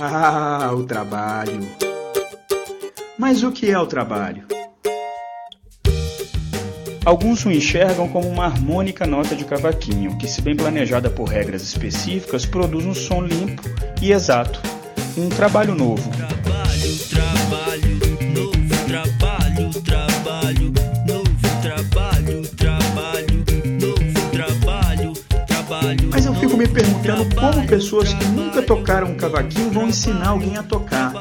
Ah, o trabalho. Mas o que é o trabalho? Alguns o enxergam como uma harmônica nota de cavaquinho, que, se bem planejada por regras específicas, produz um som limpo e exato. Um trabalho novo. Me perguntando como pessoas que nunca tocaram um cavaquinho vão ensinar alguém a tocar.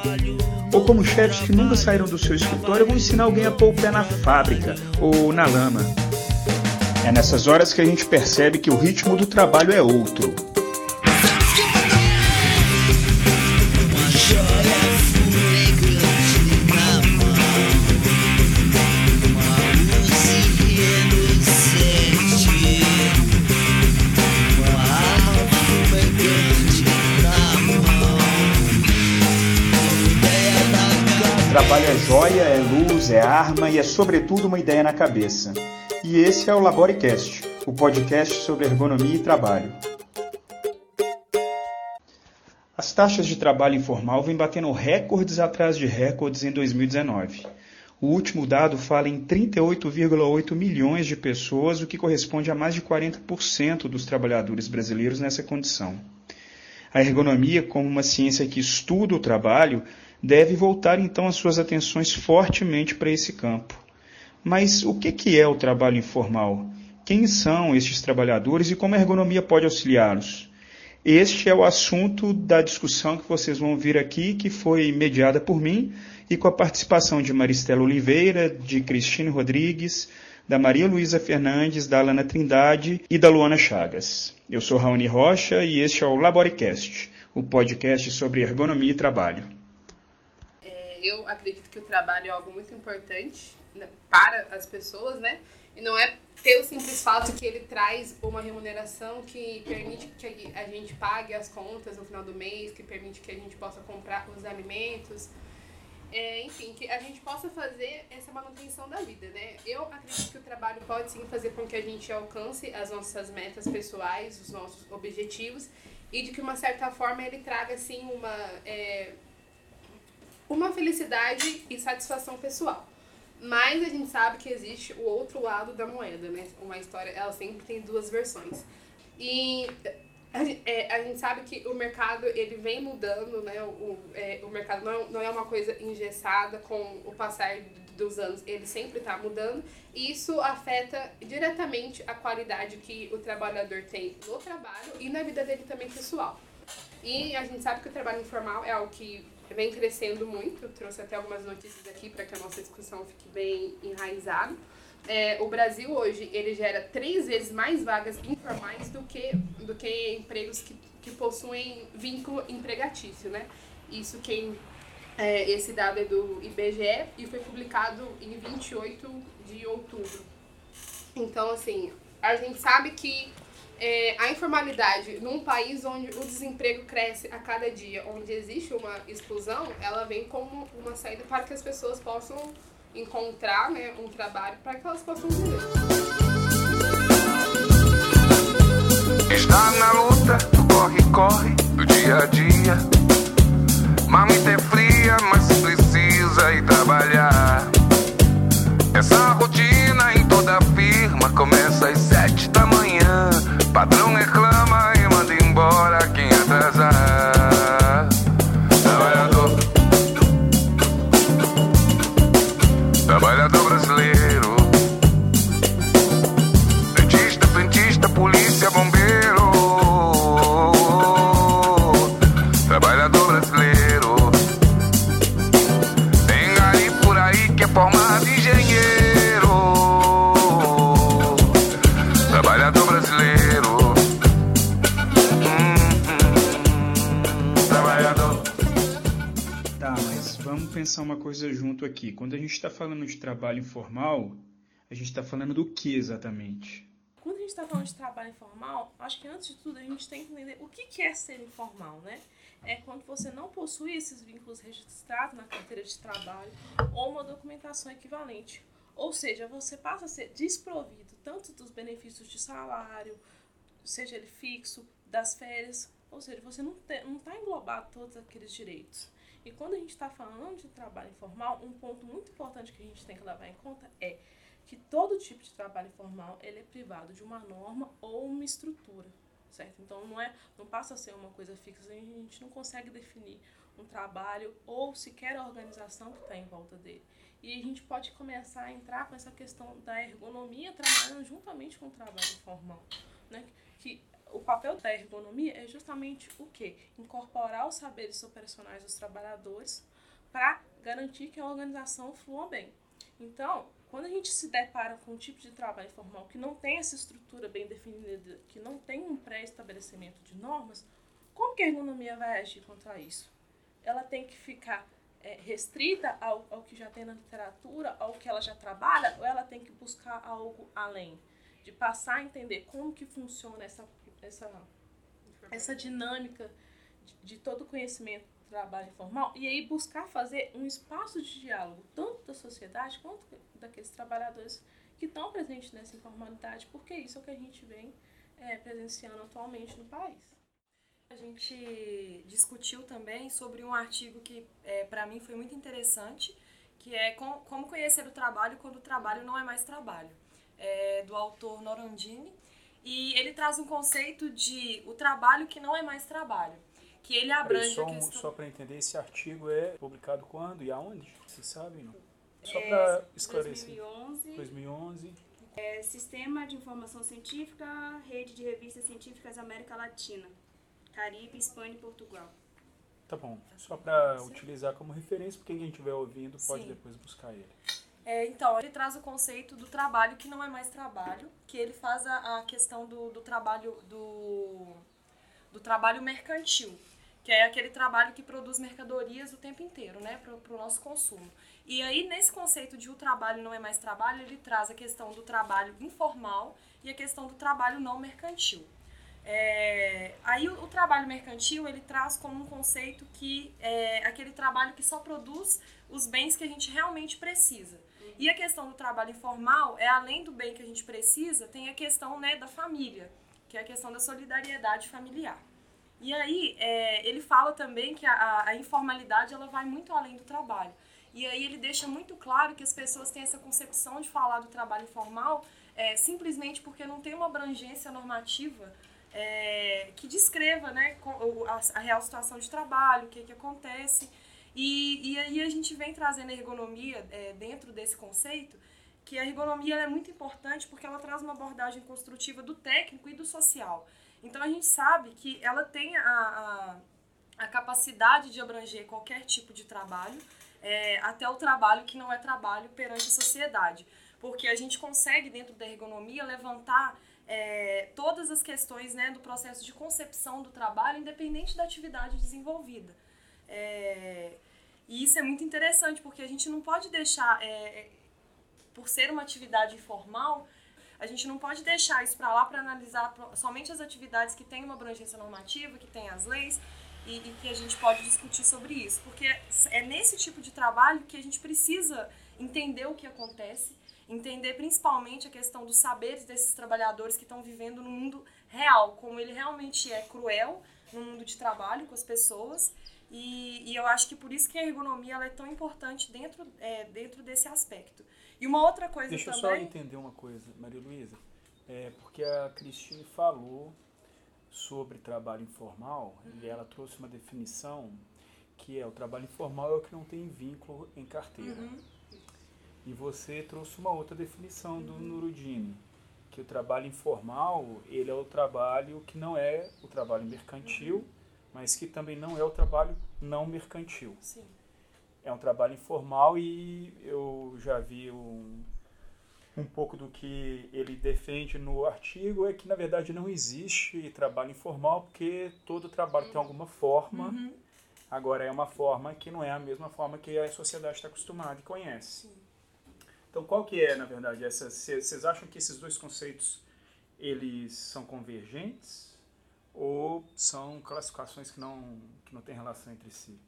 Ou como chefes que nunca saíram do seu escritório vão ensinar alguém a pôr o pé na fábrica ou na lama. É nessas horas que a gente percebe que o ritmo do trabalho é outro. Trabalho é joia, é luz, é arma e é sobretudo uma ideia na cabeça. E esse é o Laboricast, o podcast sobre ergonomia e trabalho. As taxas de trabalho informal vêm batendo recordes atrás de recordes em 2019. O último dado fala em 38,8 milhões de pessoas, o que corresponde a mais de 40% dos trabalhadores brasileiros nessa condição. A ergonomia, como uma ciência que estuda o trabalho, deve voltar então as suas atenções fortemente para esse campo. Mas o que é o trabalho informal? Quem são estes trabalhadores e como a ergonomia pode auxiliá-los? Este é o assunto da discussão que vocês vão ouvir aqui, que foi mediada por mim e com a participação de Maristela Oliveira, de Cristine Rodrigues, da Maria Luísa Fernandes, da Alana Trindade e da Luana Chagas. Eu sou Raoni Rocha e este é o Laboricast, o podcast sobre ergonomia e trabalho. Eu acredito que o trabalho é algo muito importante né, para as pessoas, né? E não é pelo simples fato que ele traz uma remuneração que permite que a gente pague as contas no final do mês, que permite que a gente possa comprar os alimentos, é, enfim, que a gente possa fazer essa manutenção da vida, né? Eu acredito que o trabalho pode sim fazer com que a gente alcance as nossas metas pessoais, os nossos objetivos, e de que, uma certa forma, ele traga, assim, uma, é, uma felicidade e satisfação pessoal. Mas a gente sabe que existe o outro lado da moeda, né? Uma história, ela sempre tem duas versões. E a, é, gente sabe que o mercado, ele vem mudando, né? O, é, o mercado não, não é uma coisa engessada com o passar dos anos, ele sempre está mudando. E isso afeta diretamente a qualidade que o trabalhador tem no trabalho e na vida dele também pessoal. E a gente sabe que o trabalho informal é algo que vem crescendo muito. Eu trouxe até algumas notícias aqui para que a nossa discussão fique bem enraizada. É, o Brasil hoje ele gera três vezes mais vagas informais do que, do que empregos que, que possuem vínculo empregatício, né? Isso quem é, esse dado é do IBGE e foi publicado em 28 de outubro. Então, assim, a gente sabe que é, a informalidade num país onde o desemprego cresce a cada dia, onde existe uma exclusão, ela vem como uma saída para que as pessoas possam encontrar né, um trabalho para que elas possam viver. Está na luta, corre, corre, do dia a dia. Mamita é fria, mas precisa ir trabalhar. Essa rotina manhã. Patrão está falando de trabalho informal, a gente está falando do que exatamente? Quando a gente está falando de trabalho informal, acho que antes de tudo a gente tem que entender o que é ser informal, né? É quando você não possui esses vínculos registrados na carteira de trabalho ou uma documentação equivalente. Ou seja, você passa a ser desprovido tanto dos benefícios de salário, seja ele fixo, das férias, Ou seja, você não está englobado todos aqueles direitos. E quando a gente está falando de trabalho informal, um ponto muito importante que a gente tem que levar em conta é que todo tipo de trabalho informal ele é privado de uma norma ou uma estrutura, certo? Então não é, não passa a ser uma coisa fixa, a gente não consegue definir um trabalho ou sequer a organização que está em volta dele. E a gente pode começar a entrar com essa questão da ergonomia trabalhando juntamente com o trabalho informal, né? Que o papel da ergonomia é justamente o quê? Incorporar os saberes operacionais dos trabalhadores para garantir que a organização flua bem. Então, quando a gente se depara com um tipo de trabalho informal que não tem essa estrutura bem definida, que não tem um pré-estabelecimento de normas, como que a ergonomia vai agir contra isso? Ela tem que ficar é, restrita ao, ao que já tem na literatura, ao que ela já trabalha, ou ela tem que buscar algo além? De passar a entender como que funciona essa, essa, essa dinâmica de, de todo o conhecimento do trabalho informal e aí buscar fazer um espaço de diálogo, tanto da sociedade quanto daqueles trabalhadores que estão presentes nessa informalidade, porque isso é o que a gente vem é, presenciando atualmente no país. A gente discutiu também sobre um artigo que é, para mim foi muito interessante, que é com, como conhecer o trabalho quando o trabalho não é mais trabalho, é, do autor Norandini. E ele traz um conceito de o trabalho que não é mais trabalho, que ele abrange só, a um- questão... só para entender, esse artigo é publicado quando e aonde? Vocês sabem, não? Só É, para esclarecer. 2011, 2011. é, Sistema de Informação Científica, Rede de Revistas Científicas América Latina, Caribe, Espanha e Portugal. Tá bom. Só para utilizar como referência, porque quem estiver ouvindo pode Sim. depois buscar ele. É, então, ele traz o conceito do trabalho que não é mais trabalho, que ele faz a, a questão do, do trabalho do, do trabalho mercantil, que é aquele trabalho que produz mercadorias o tempo inteiro, né, para o nosso consumo. E aí, nesse conceito de o trabalho não é mais trabalho, ele traz a questão do trabalho informal e a questão do trabalho não mercantil. É, aí o, o trabalho mercantil ele traz como um conceito que é aquele trabalho que só produz os bens que a gente realmente precisa. E a questão do trabalho informal é além do bem que a gente precisa, tem a questão né, da família, que é a questão da solidariedade familiar. E aí é, ele fala também que a, a- informalidade ela vai muito além do trabalho. E aí ele deixa muito claro que as pessoas têm essa concepção de falar do trabalho informal é, simplesmente porque não tem uma abrangência normativa é, que descreva né, a real situação de trabalho, o que, que acontece. E, e aí a gente vem trazendo a ergonomia é, dentro desse conceito, que a ergonomia é muito importante porque ela traz uma abordagem construtiva do técnico e do social. Então a gente sabe que ela tem a, a, a capacidade de abranger qualquer tipo de trabalho, é, até o trabalho que não é trabalho perante a sociedade. Porque a gente consegue, dentro da ergonomia, levantar é, todas as questões né, do processo de concepção do trabalho, independente da atividade desenvolvida. É, e isso é muito interessante, porque a gente não pode deixar, é, é, por ser uma atividade informal, a gente não pode deixar isso para lá para analisar somente as atividades que têm uma abrangência normativa, que têm as leis, e, e que a gente pode discutir sobre isso. Porque é nesse tipo de trabalho que a gente precisa entender o que acontece, entender principalmente a questão dos saberes desses trabalhadores que estão vivendo no mundo real, como ele realmente é cruel no mundo de trabalho com as pessoas. E, e eu acho que por isso que a ergonomia ela é tão importante dentro, é, dentro desse aspecto. E uma outra coisa Deixa eu só também. entender uma coisa, Maria Luísa. É porque a Cristine falou sobre trabalho informal e ela trouxe uma definição que é o trabalho informal é o que não tem vínculo em carteira. Uhum. E você trouxe uma outra definição do Nurudini, que o trabalho informal, ele é o trabalho que não é o trabalho mercantil, mas que também não é o trabalho não mercantil. Sim. É um trabalho informal e eu já vi um, um pouco do que ele defende no artigo, é que na verdade não existe trabalho informal, porque todo trabalho tem alguma forma, Uhum. agora é uma forma que não é a mesma forma que a sociedade está acostumada e conhece. Então qual que é, na verdade, essa? Vocês acham que esses dois conceitos eles são convergentes ou são classificações que não, que não têm relação entre si?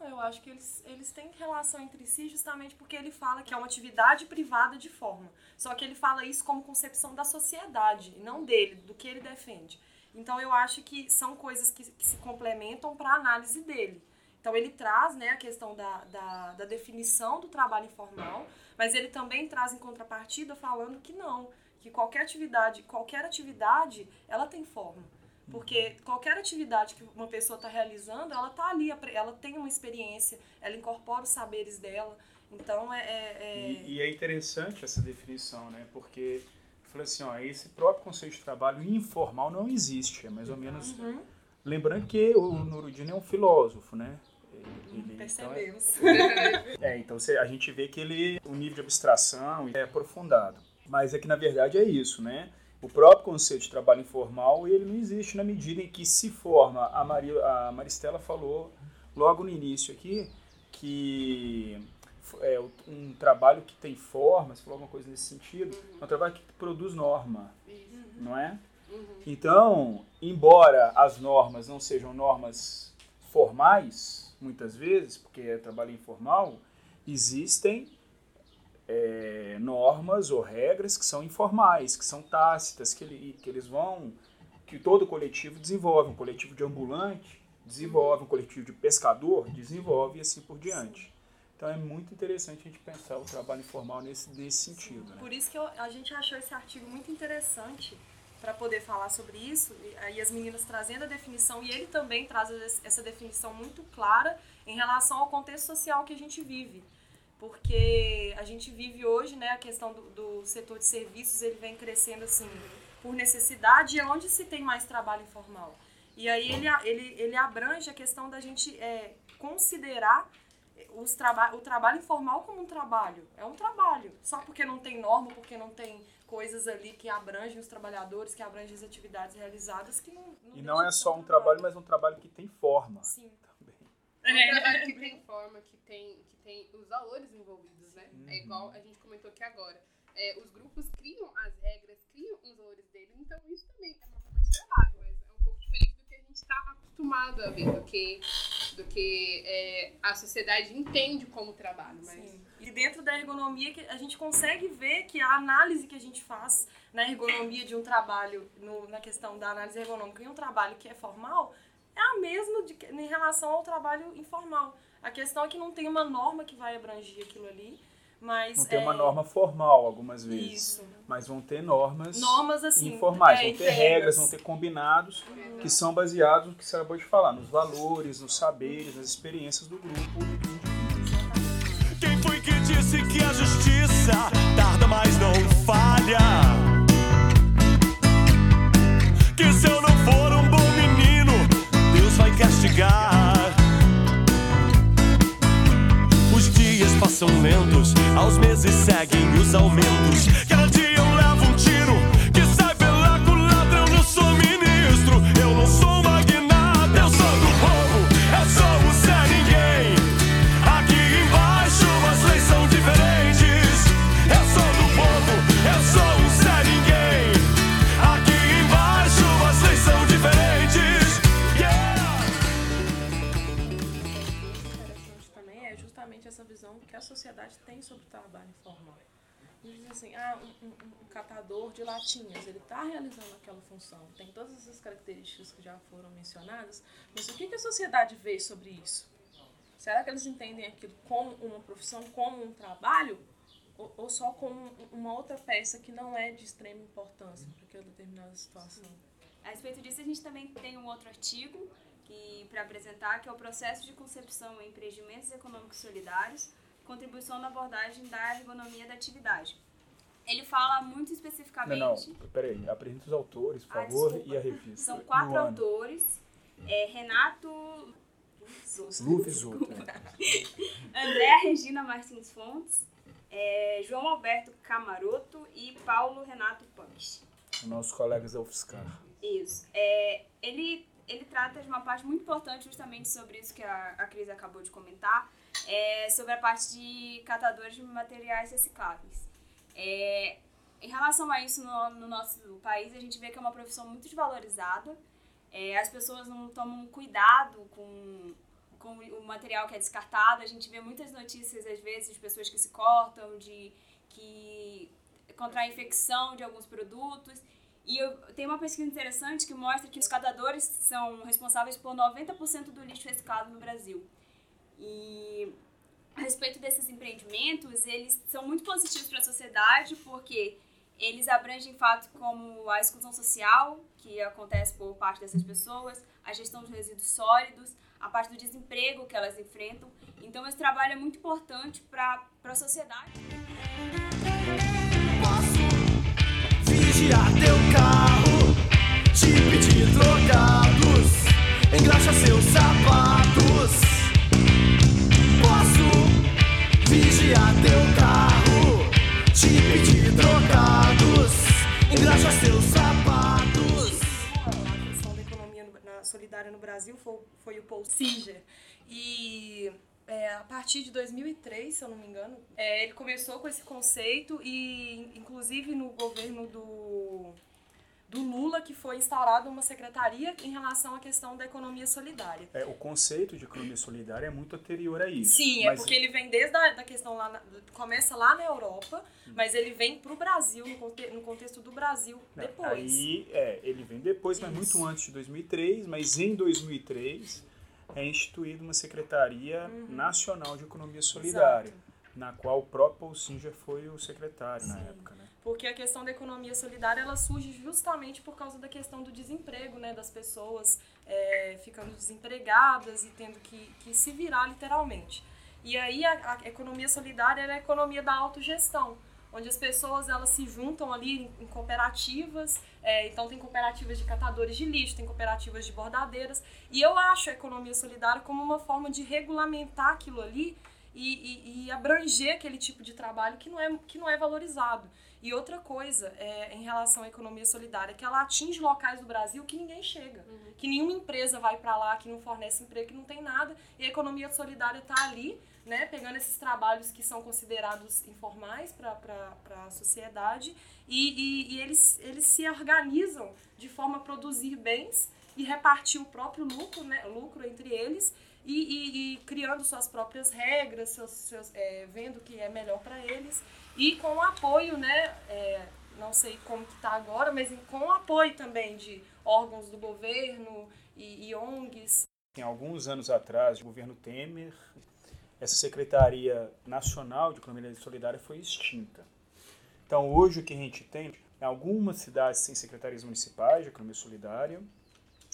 Eu acho que eles, eles têm relação entre si justamente porque ele fala que é uma atividade privada de forma. Só que ele fala isso como concepção da sociedade, e não dele, do que ele defende. Então eu acho que são coisas que, que se complementam para a análise dele. Então ele traz né, a questão da, da, da definição do trabalho informal, mas ele também traz em contrapartida falando que não, que qualquer atividade, qualquer atividade, ela tem forma. Porque qualquer atividade que uma pessoa está realizando, ela está ali, ela tem uma experiência, ela incorpora os saberes dela. Então é. é- é- E, e é interessante essa definição, né? Porque fala assim, ó, esse próprio conceito de trabalho informal não existe, é mais ou menos. Uhum, Lembrando que o Nurudino é um filósofo, né? Ele- então é- percebemos. É, então você- a gente vê que ele, o nível de abstração é aprofundado. Mas é que na verdade é isso, né? O próprio conceito de trabalho informal, ele não existe na medida em que se forma, a, Maria, a Maristela falou logo no início aqui, que é um trabalho que tem forma, você falou alguma coisa nesse sentido, é um trabalho que produz norma, não é? Então, embora as normas não sejam normas formais, muitas vezes, porque é trabalho informal, existem normas ou regras que são informais, que são tácitas, que, ele- que eles vão, que todo coletivo desenvolve. Um coletivo de ambulante desenvolve, um coletivo de pescador desenvolve e assim por diante. Então é muito interessante a gente pensar o trabalho informal nesse, nesse sentido. Né? Por isso que eu- a gente achou esse artigo muito interessante para poder falar sobre isso. E aí as meninas trazendo a definição e ele também traz es- essa definição muito clara em relação ao contexto social que a gente vive. Porque a gente vive hoje, né, a questão do, do setor de serviços, ele vem crescendo assim por necessidade e é onde se tem mais trabalho informal. E aí ele, ele, ele abrange a questão da gente é, considerar os traba o trabalho informal como um trabalho. É um trabalho. Só porque não tem norma, porque não tem coisas ali que abrangem os trabalhadores, que abrangem as atividades realizadas, que não. E deixa não é só um trabalho, mas um trabalho que tem forma Sim. É um trabalho que tem forma, que tem, que tem os valores envolvidos, né? É igual a gente comentou aqui agora. É, os grupos criam as regras, criam os valores deles, então isso também é uma forma de trabalho, mas é um pouco diferente do que a gente está acostumado a ver, do que, do que é, a sociedade entende como trabalho. Mas Sim. E dentro da ergonomia que a gente consegue ver que a análise que a gente faz na ergonomia de um trabalho, no- na questão da análise ergonômica em um trabalho que é formal, é a mesma de, em relação ao trabalho informal. A questão é que não tem uma norma que vai abranger aquilo ali, mas Não tem é, uma norma formal algumas vezes, Isso. mas vão ter normas, Normas assim. informais, é, vão ter regras, vão ter combinados que são baseados no que você acabou de falar, nos valores, nos saberes, nas experiências do grupo. Quem foi que disse que a justiça tarda, mas não falha? Que se passam lentos, aos meses seguem os aumentos. De latinhas, ele está realizando aquela função, tem todas essas características que já foram mencionadas, mas o que, que a sociedade vê sobre isso? Será que eles entendem aquilo como uma profissão, como um trabalho, ou, ou só como um- uma outra peça que não é de extrema importância para aquela determinada situação? A respeito disso, a gente também tem um outro artigo para apresentar, que é o processo de concepção em empreendimentos econômicos solidários, contribuição na abordagem da ergonomia da atividade. Ele fala muito Não, especificamente. não, peraí, apresenta os autores, por Ah, favor, desculpa. e a revista. São quatro autores: é, Renato Lu Visoto, né? André Regina Martins Fontes, é, João Alberto Camaroto e Paulo Renato Punks. nossos colegas da UFSCar. Isso. É, ele, ele trata de uma parte muito importante justamente sobre isso que a, a Cris acabou de comentar, é, sobre a parte de catadores de materiais recicláveis. É, em relação a isso no, no nosso país, a gente vê que é uma profissão muito desvalorizada. É, as pessoas não tomam cuidado com, com o material que é descartado. A gente vê muitas notícias, às vezes, de pessoas que se cortam, de que contraem infecção de alguns produtos. E eu, tem uma pesquisa interessante que mostra que os catadores são responsáveis por 90% do lixo reciclado no Brasil. E a respeito desses empreendimentos, eles são muito positivos para a sociedade porque eles abrangem fatos como a exclusão social, que acontece por parte dessas pessoas, a gestão de resíduos sólidos, a parte do desemprego que elas enfrentam. Então, esse trabalho é muito importante para a sociedade. Vigiar teu carro, te pedir trocados, engraxa seus sapatos. Vigiar teu carro, te pedir trocados, engraxa seus sapatos. a questão da economia solidária no Brasil foi, foi o Paul Singer. E é, a partir de 2003, se eu não me engano, é, ele começou com esse conceito e, inclusive, no governo do, do Lula, que foi instaurada uma secretaria em relação à questão da economia solidária. É, o conceito de economia solidária é muito anterior a isso. Sim, é mas- porque ele vem desde a da questão lá, na- começa lá na Europa, mas ele vem para o Brasil, no, conte- no contexto do Brasil, Não, depois. Aí, é, ele vem depois, mas muito antes de 2003, mas em 2003 é instituída uma Secretaria Nacional de Economia Solidária, na qual o próprio Paul Singer foi o secretário na época, né? Porque a questão da economia solidária ela surge justamente por causa da questão do desemprego, né? Das pessoas é, ficando desempregadas e tendo que, que se virar literalmente. E aí a, a economia solidária era a economia da autogestão, onde as pessoas elas se juntam ali em, em cooperativas, é, então tem cooperativas de catadores de lixo, tem cooperativas de bordadeiras, e eu acho a economia solidária como uma forma de regulamentar aquilo ali e, e, e abranger aquele tipo de trabalho que não é, que não é valorizado. E outra coisa é, em relação à economia solidária, que ela atinge locais do Brasil que ninguém chega, que nenhuma empresa vai para lá, que não fornece emprego, que não tem nada, e a economia solidária está ali, né, pegando esses trabalhos que são considerados informais para a sociedade, e, e, e eles, eles se organizam de forma a produzir bens e repartir o próprio lucro, né, lucro entre eles, e, e- e criando suas próprias regras, seus, seus, é, vendo o que é melhor para eles, e com o apoio, né, é, não sei como que está agora, mas com o apoio também de órgãos do governo e, e ONGs. Em alguns anos atrás, o governo Temer, essa Secretaria Nacional de Economia Solidária foi extinta. Então, hoje o que a gente tem, em algumas cidades têm secretarias municipais de economia solidária,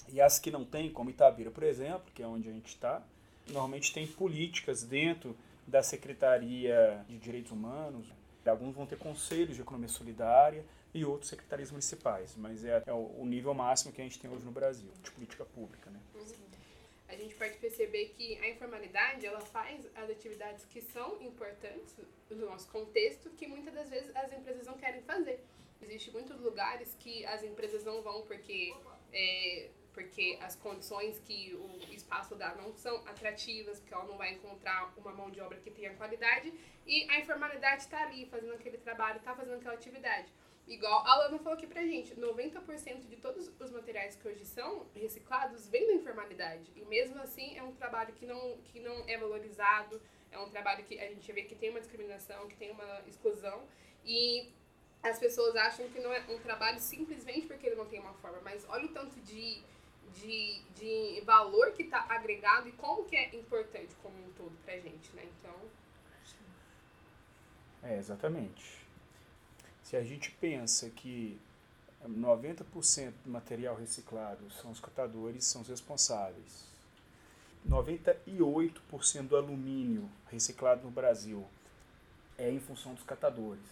e as que não têm, como Itabira, por exemplo, que é onde a gente está, normalmente tem políticas dentro da Secretaria de Direitos Humanos. Alguns vão ter conselhos de economia solidária e outros secretarias municipais, mas é, é o o nível máximo que a gente tem hoje no Brasil, de política pública. Né? A gente pode perceber que a informalidade ela faz as atividades que são importantes no nosso contexto que muitas das vezes as empresas não querem fazer. Existem muitos lugares que as empresas não vão porque é, porque as condições que o espaço dá não são atrativas, porque ela não vai encontrar uma mão de obra que tenha qualidade e a informalidade está ali fazendo aquele trabalho, está fazendo aquela atividade. Igual a Lana falou aqui pra gente, 90% de todos os materiais que hoje são reciclados vêm da informalidade. E mesmo assim é um trabalho que não, que não é valorizado, é um trabalho que a gente vê que tem uma discriminação, que tem uma exclusão. E as pessoas acham que não é um trabalho simplesmente porque ele não tem uma forma. Mas olha o tanto de, de, de valor que está agregado e como que é importante como um todo pra gente, né? Então, É, exatamente. Se a gente pensa que 90% do material reciclado são os catadores, são os responsáveis. 98% do alumínio reciclado no Brasil é em função dos catadores.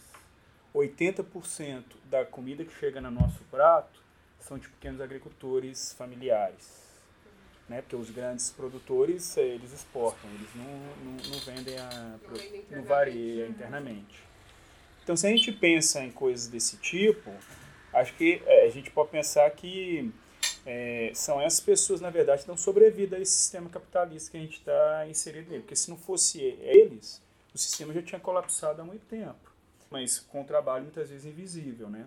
80% da comida que chega no nosso prato são de pequenos agricultores familiares. Né? Porque os grandes produtores, eh, eles exportam, eles não, não, não vendem a, Não vendem não internamente. varia internamente. Então, se a gente pensa em coisas desse tipo, acho que eh, a gente pode pensar que eh, são essas pessoas, na verdade, que dão sobrevida a esse sistema capitalista que a gente está inserido nele. Porque se não fosse eles, o sistema já tinha colapsado há muito tempo. Mas com um trabalho muitas vezes invisível, né?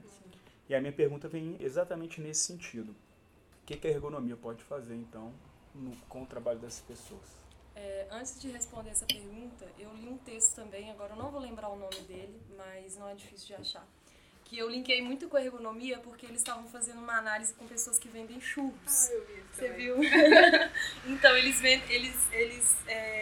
E a minha pergunta vem exatamente nesse sentido. O que, que a ergonomia pode fazer, então, no- com o trabalho dessas pessoas? É, antes de responder essa pergunta, eu li um texto também, agora eu não vou lembrar o nome dele, mas não é difícil de achar, que eu linkei muito com a ergonomia porque eles estavam fazendo uma análise com pessoas que vendem churros. Ah, eu vi isso Você também. viu? então, eles eles eles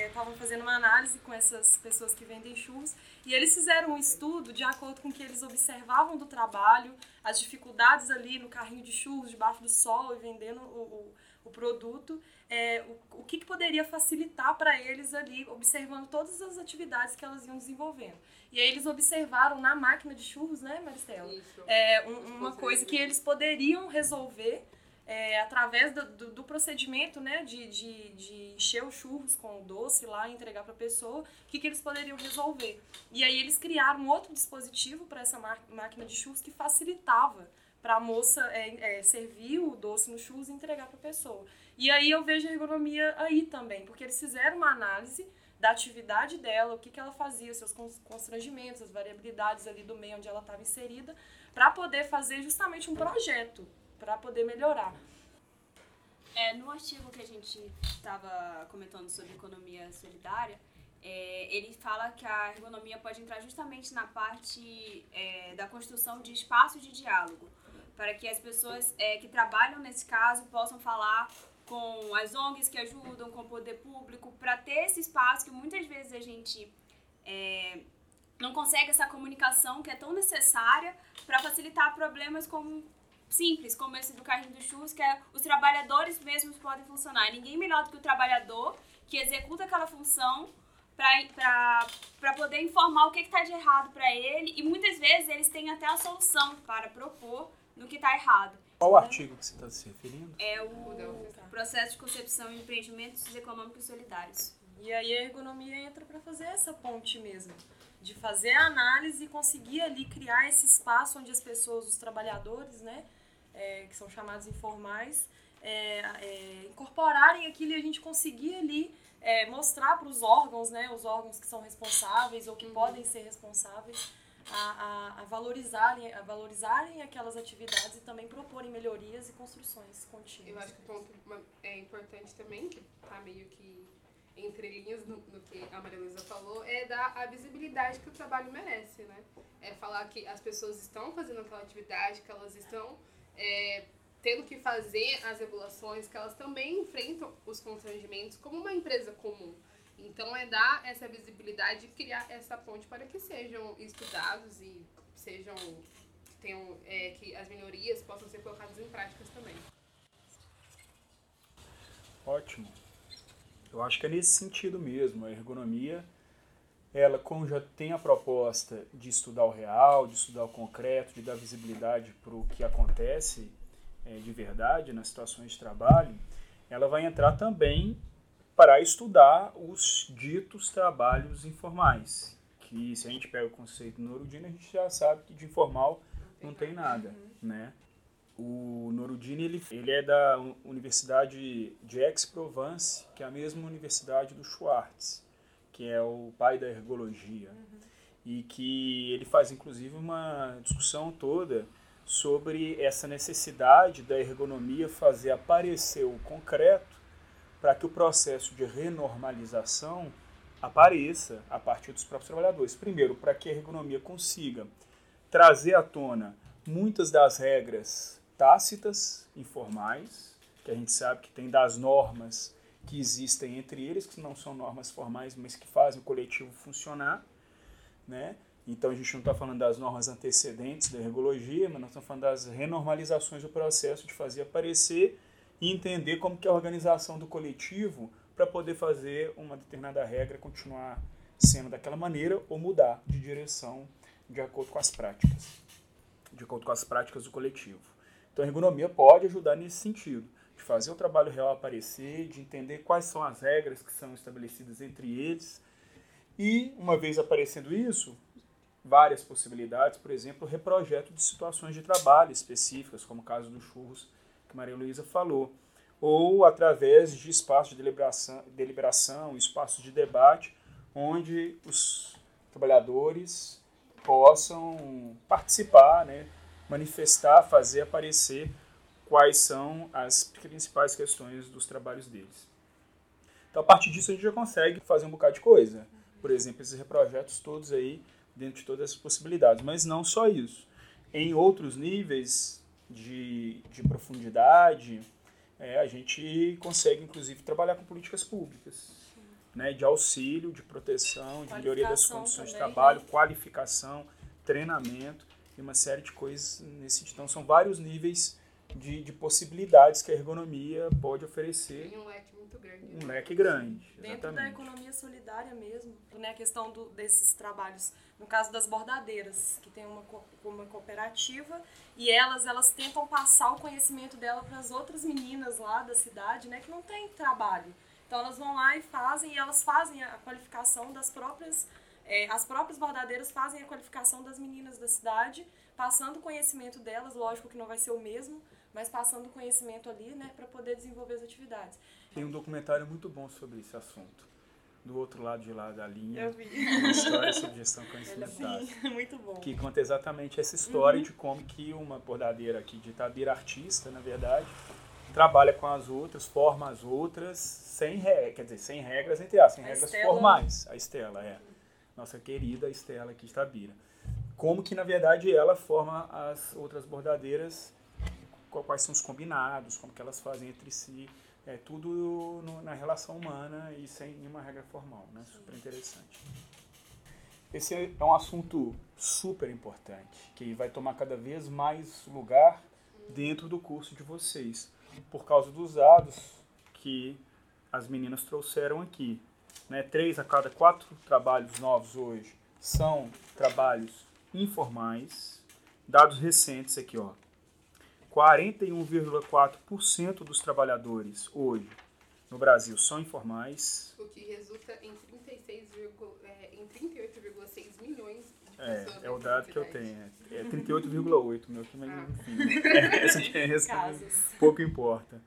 estavam fazendo uma análise com essas pessoas que vendem churros e eles fizeram um estudo de acordo com o que eles observavam do trabalho, as dificuldades ali no carrinho de churros, debaixo do sol e vendendo o, o, o produto, é, o, o que, que poderia facilitar para eles ali, observando todas as atividades que elas iam desenvolvendo. E aí eles observaram na máquina de churros, né, Maristela? Isso. é, um- uma coisa que eles poderiam resolver é, através do, do- do procedimento né, de, de, de encher os churros com o doce lá e entregar para a pessoa, o que, que eles poderiam resolver. E aí eles criaram outro dispositivo para essa má- máquina de churros que facilitava para a moça é, é, servir o doce no churros e entregar para a pessoa. E aí eu vejo a ergonomia aí também, porque eles fizeram uma análise da atividade dela, o que, que ela fazia, seus cons- constrangimentos, as variabilidades ali do meio onde ela estava inserida, para poder fazer justamente um projeto, para poder melhorar. É, no artigo que a gente estava comentando sobre economia solidária, é, ele fala que a ergonomia pode entrar justamente na parte é, da construção de espaços de diálogo, para que as pessoas é, que trabalham nesse caso possam falar com as ONGs que ajudam, com o poder público, para ter esse espaço que muitas vezes a gente é, não consegue essa comunicação que é tão necessária para facilitar problemas como simples, como esse do carrinho dos churros, que é os trabalhadores mesmos podem funcionar. Ninguém melhor do que o trabalhador que executa aquela função para poder informar o que está de errado para ele e muitas vezes eles têm até a solução para propor no que está errado. Qual o artigo que você está se referindo? É o processo de concepção e empreendimentos econômicos solidários. E aí a ergonomia entra para fazer essa ponte mesmo, de fazer a análise e conseguir ali criar esse espaço onde as pessoas, os trabalhadores, né, é, que são chamados informais, é, é, incorporarem aquilo e a gente conseguir ali é, mostrar para os órgãos, né, os órgãos que são responsáveis ou que podem ser responsáveis, a, a, a valorizarem, a valorizarem aquelas atividades e também proporem melhorias e construções contínuas. Eu acho que o ponto é importante também, que tá meio que entre linhas no, no que a Maria Luísa falou, é dar a visibilidade que o trabalho merece, né? É falar que as pessoas estão fazendo aquela atividade, que elas estão é, tendo que fazer as regulações, que elas também enfrentam os constrangimentos como uma empresa comum. Então é dar essa visibilidade e criar essa ponte para que sejam estudados e sejam tenham, é, que as minorias possam ser colocadas em práticas também. Ótimo. Eu acho que é nesse sentido mesmo. A ergonomia, ela como já tem a proposta de estudar o real, de estudar o concreto, de dar visibilidade para o que acontece eh, de verdade nas situações de trabalho, ela vai entrar também para estudar os ditos trabalhos informais. Que se a gente pega o conceito Norudino, a gente já sabe que de informal não tem nada, né? O Norudini ele, ele é da Universidade de Aix-Provence, que é a mesma universidade do Schwartz, que é o pai da ergologia. E que ele faz inclusive uma discussão toda sobre essa necessidade da ergonomia fazer aparecer o concreto para que o processo de renormalização apareça a partir dos próprios trabalhadores. Primeiro, para que a ergonomia consiga trazer à tona muitas das regras tácitas, informais, que a gente sabe que tem das normas que existem entre eles, que não são normas formais, mas que fazem o coletivo funcionar, né? Então a gente não está falando das normas antecedentes da ergologia, mas nós estamos falando das renormalizações do processo de fazer aparecer e entender como que é a organização do coletivo para poder fazer uma determinada regra continuar sendo daquela maneira ou mudar de direção de acordo com as práticas, de acordo com as práticas do coletivo. Então a ergonomia pode ajudar nesse sentido, de fazer o trabalho real aparecer, de entender quais são as regras que são estabelecidas entre eles e, uma vez aparecendo isso, várias possibilidades, por exemplo, reprojeto de situações de trabalho específicas, como o caso dos churros que Maria Luísa falou, ou através de espaços de deliberação, deliberação espaços de debate, onde os trabalhadores possam participar, né, manifestar, fazer aparecer quais são as principais questões dos trabalhos deles. Então, a partir disso, a gente já consegue fazer um bocado de coisa. Por exemplo, esses reprojetos todos aí, dentro de todas as possibilidades. Mas não só isso. Em outros níveis de, de profundidade, é, a gente consegue, inclusive, trabalhar com políticas públicas, né, de auxílio, de proteção, de melhoria das condições de também, trabalho, né? qualificação, treinamento e uma série de coisas nesse sentido. Então, são vários níveis de, de possibilidades que a ergonomia pode oferecer, Tem um leque muito grande. né? um leque grande. Dentro da exatamente. economia solidária mesmo, né, a questão do- desses trabalhos, no caso das bordadeiras, que tem uma, uma cooperativa e elas elas tentam passar o conhecimento dela para as outras meninas lá da cidade, né, que não tem trabalho. Então elas vão lá e fazem e elas fazem a qualificação das próprias é, as próprias bordadeiras fazem a qualificação das meninas da cidade, passando o conhecimento delas, lógico que não vai ser o mesmo, mas passando o conhecimento ali, né, para poder desenvolver as atividades. Tem um documentário muito bom sobre esse assunto. Do outro lado de lá da linha, Eu vi. uma história sobre gestão com Sim, ensino muito bom. que conta exatamente essa história de como que uma bordadeira aqui de Itabira, artista, na verdade, trabalha com as outras, forma as outras, sem regras, quer dizer, sem regras, entre as, sem A regras Estela. formais. A Estela, é. Nossa querida Estela aqui de Itabira. Como que, na verdade, ela forma as outras bordadeiras, quais são os combinados, como que elas fazem entre si, é tudo no- na relação humana e sem nenhuma regra formal, né? Super interessante. Esse é um assunto super importante, que vai tomar cada vez mais lugar dentro do curso de vocês, por causa dos dados que as meninas trouxeram aqui. Né? Três a cada quatro trabalhos novos hoje são trabalhos informais. Dados recentes aqui, ó. 41,4% dos trabalhadores hoje no Brasil são informais. O que resulta em 36, é, em 38,6 milhões de É, pessoas. é o na dado que eu tenho. É, é 38,8, meu que mas Ah. enfim. É, essa diferença pouco importa.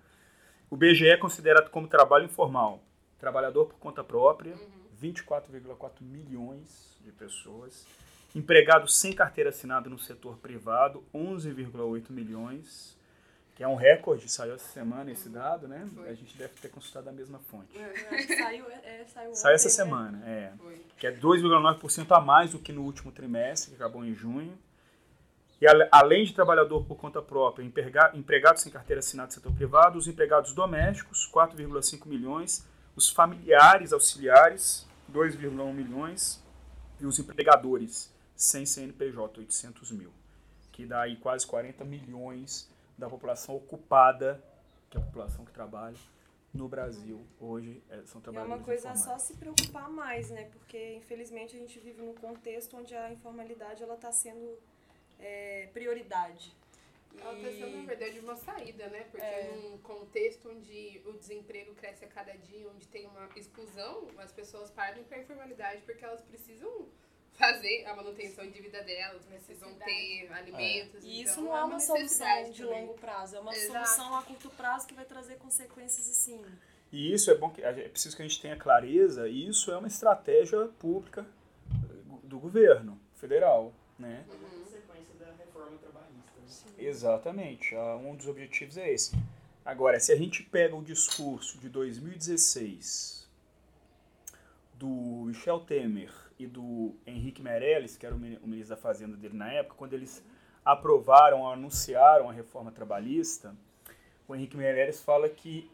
O BGE é considerado como trabalho informal. Trabalhador por conta própria, 24,4 milhões de pessoas. Empregados sem carteira assinada no setor privado, 11,8 milhões. Que é um recorde, saiu essa semana esse dado, né? Foi. A gente deve ter consultado a mesma fonte. Acho que saiu, é, é, saiu, Saiu essa né? semana, é Foi. que é 2,9% a mais do que no último trimestre, que acabou em junho. E além de trabalhador por conta própria, emprega- empregados sem carteira assinada do setor privado, os empregados domésticos, 4,5 milhões, os familiares auxiliares, 2,1 milhões, e os empregadores sem CNPJ, 800 mil, que dá aí quase 40 milhões da população ocupada, que é a população que trabalha no Brasil hoje, é, são É trabalhadores uma coisa informais. só se preocupar mais, né? Porque infelizmente a gente vive num contexto onde a informalidade ela está sendo é, prioridade. Ela está sendo, na verdade, uma saída, né? Porque É. num contexto onde o desemprego cresce a cada dia, onde tem uma exclusão, as pessoas partem para a informalidade porque elas precisam fazer a manutenção de vida delas, precisam ter alimentos. E então isso não é uma solução de também. longo prazo, é uma Exato. solução a curto prazo que vai trazer consequências assim. E isso é bom que é preciso que a gente tenha clareza, e isso é uma estratégia pública do governo federal, né? sequência da reforma trabalhista. né? Exatamente. ah, Um dos objetivos é esse. Agora, se a gente pega o discurso de 2016 do Michel Temer e do Henrique Meirelles, que era o mini- o ministro da Fazenda dele na época, quando eles aprovaram, anunciaram a reforma trabalhista, o Henrique Meirelles fala que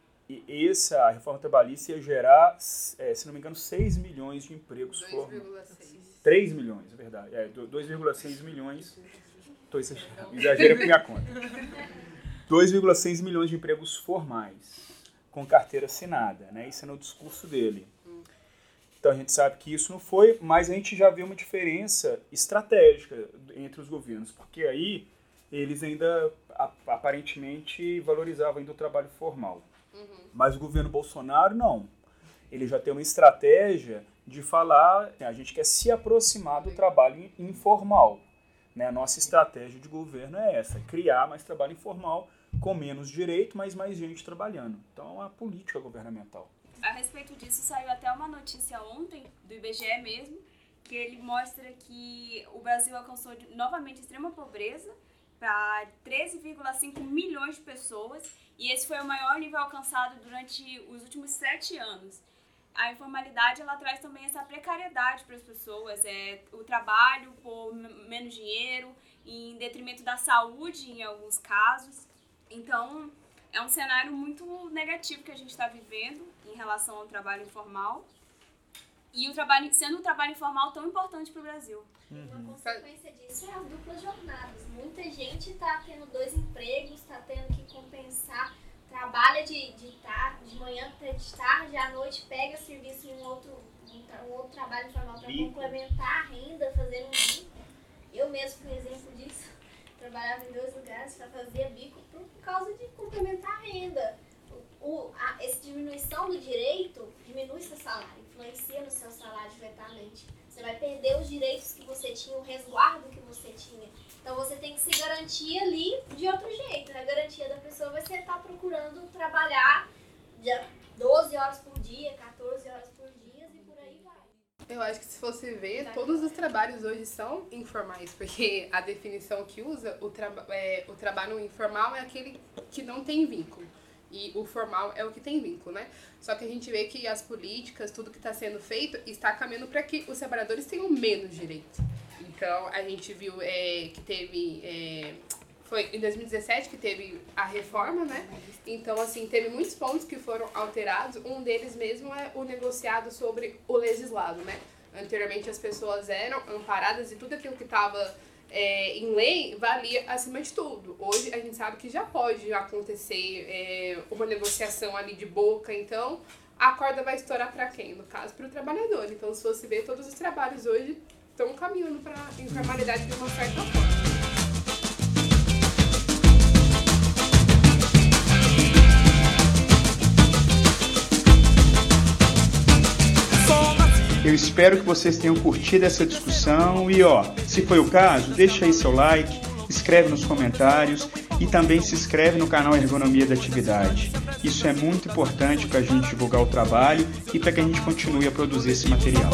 essa reforma trabalhista ia gerar, eh, se não me engano, 6 milhões de empregos formais. 2,6. 3 milhões, é verdade. É, do- 2,6 milhões. Tô exagerando, exagero com minha conta. 2,6 milhões de empregos formais, com carteira assinada, né? Isso é no discurso dele. Então a gente sabe que isso não foi, mas a gente já vê uma diferença estratégica entre os governos, porque aí eles ainda aparentemente valorizavam ainda o trabalho formal. Mas o governo Bolsonaro não. Ele já tem uma estratégia de falar, a gente quer se aproximar do trabalho in- informal. Né? A nossa estratégia de governo é essa, criar mais trabalho informal com menos direito, mas mais gente trabalhando. Então é uma política governamental. Respeito disso, saiu até uma notícia ontem, do IBGE mesmo, que ele mostra que o Brasil alcançou novamente extrema pobreza para 13,5 milhões de pessoas e esse foi o maior nível alcançado durante os últimos sete anos. A informalidade ela traz também essa precariedade para as pessoas, é o trabalho por menos dinheiro em detrimento da saúde em alguns casos. Então, é um cenário muito negativo que a gente está vivendo em relação ao trabalho informal. E o trabalho, sendo um trabalho informal tão importante para o Brasil. Uma consequência disso é as duplas jornadas. Muita gente está tendo dois empregos, está tendo que compensar, trabalha de, de tarde, de manhã até de tarde, à noite pega serviço em um outro, um, um outro trabalho informal para complementar a renda, fazendo um bico. Eu mesmo fui exemplo disso. Trabalhava em dois lugares, só fazia bico por, por causa de complementar a renda. O, a, essa diminuição do direito diminui seu salário, influencia no seu salário diretamente. Você vai perder os direitos que você tinha, o resguardo que você tinha. Então você tem que se garantir ali de outro jeito. A garantia da pessoa vai ser estar procurando trabalhar de 12 horas por dia, 14 horas por dia e por aí vai. Eu acho que se fosse ver, todos os trabalhos hoje são informais, porque a definição que usa, o, traba é, o trabalho informal é aquele que não tem vínculo. E o formal é o que tem vínculo, né? Só que a gente vê que as políticas, tudo que está sendo feito, está caminhando para que os trabalhadores tenham menos direitos. Então, a gente viu é, que teve. é, foi em 2017 que teve a reforma, né? Então, assim, teve muitos pontos que foram alterados. Um deles mesmo é o negociado sobre o legislado, né? Anteriormente as pessoas eram amparadas e tudo aquilo que estava é, em lei valia acima de tudo. Hoje a gente sabe que já pode acontecer é, uma negociação ali de boca, então a corda vai estourar para quem? No caso, para o trabalhador. Então, se você ver, todos os trabalhos hoje estão caminhando para a informalidade de uma certa forma. Eu espero que vocês tenham curtido essa discussão e ó, se foi o caso, deixa aí seu like, escreve nos comentários e também se inscreve no canal Ergonomia da Atividade. Isso é muito importante para a gente divulgar o trabalho e para que a gente continue a produzir esse material.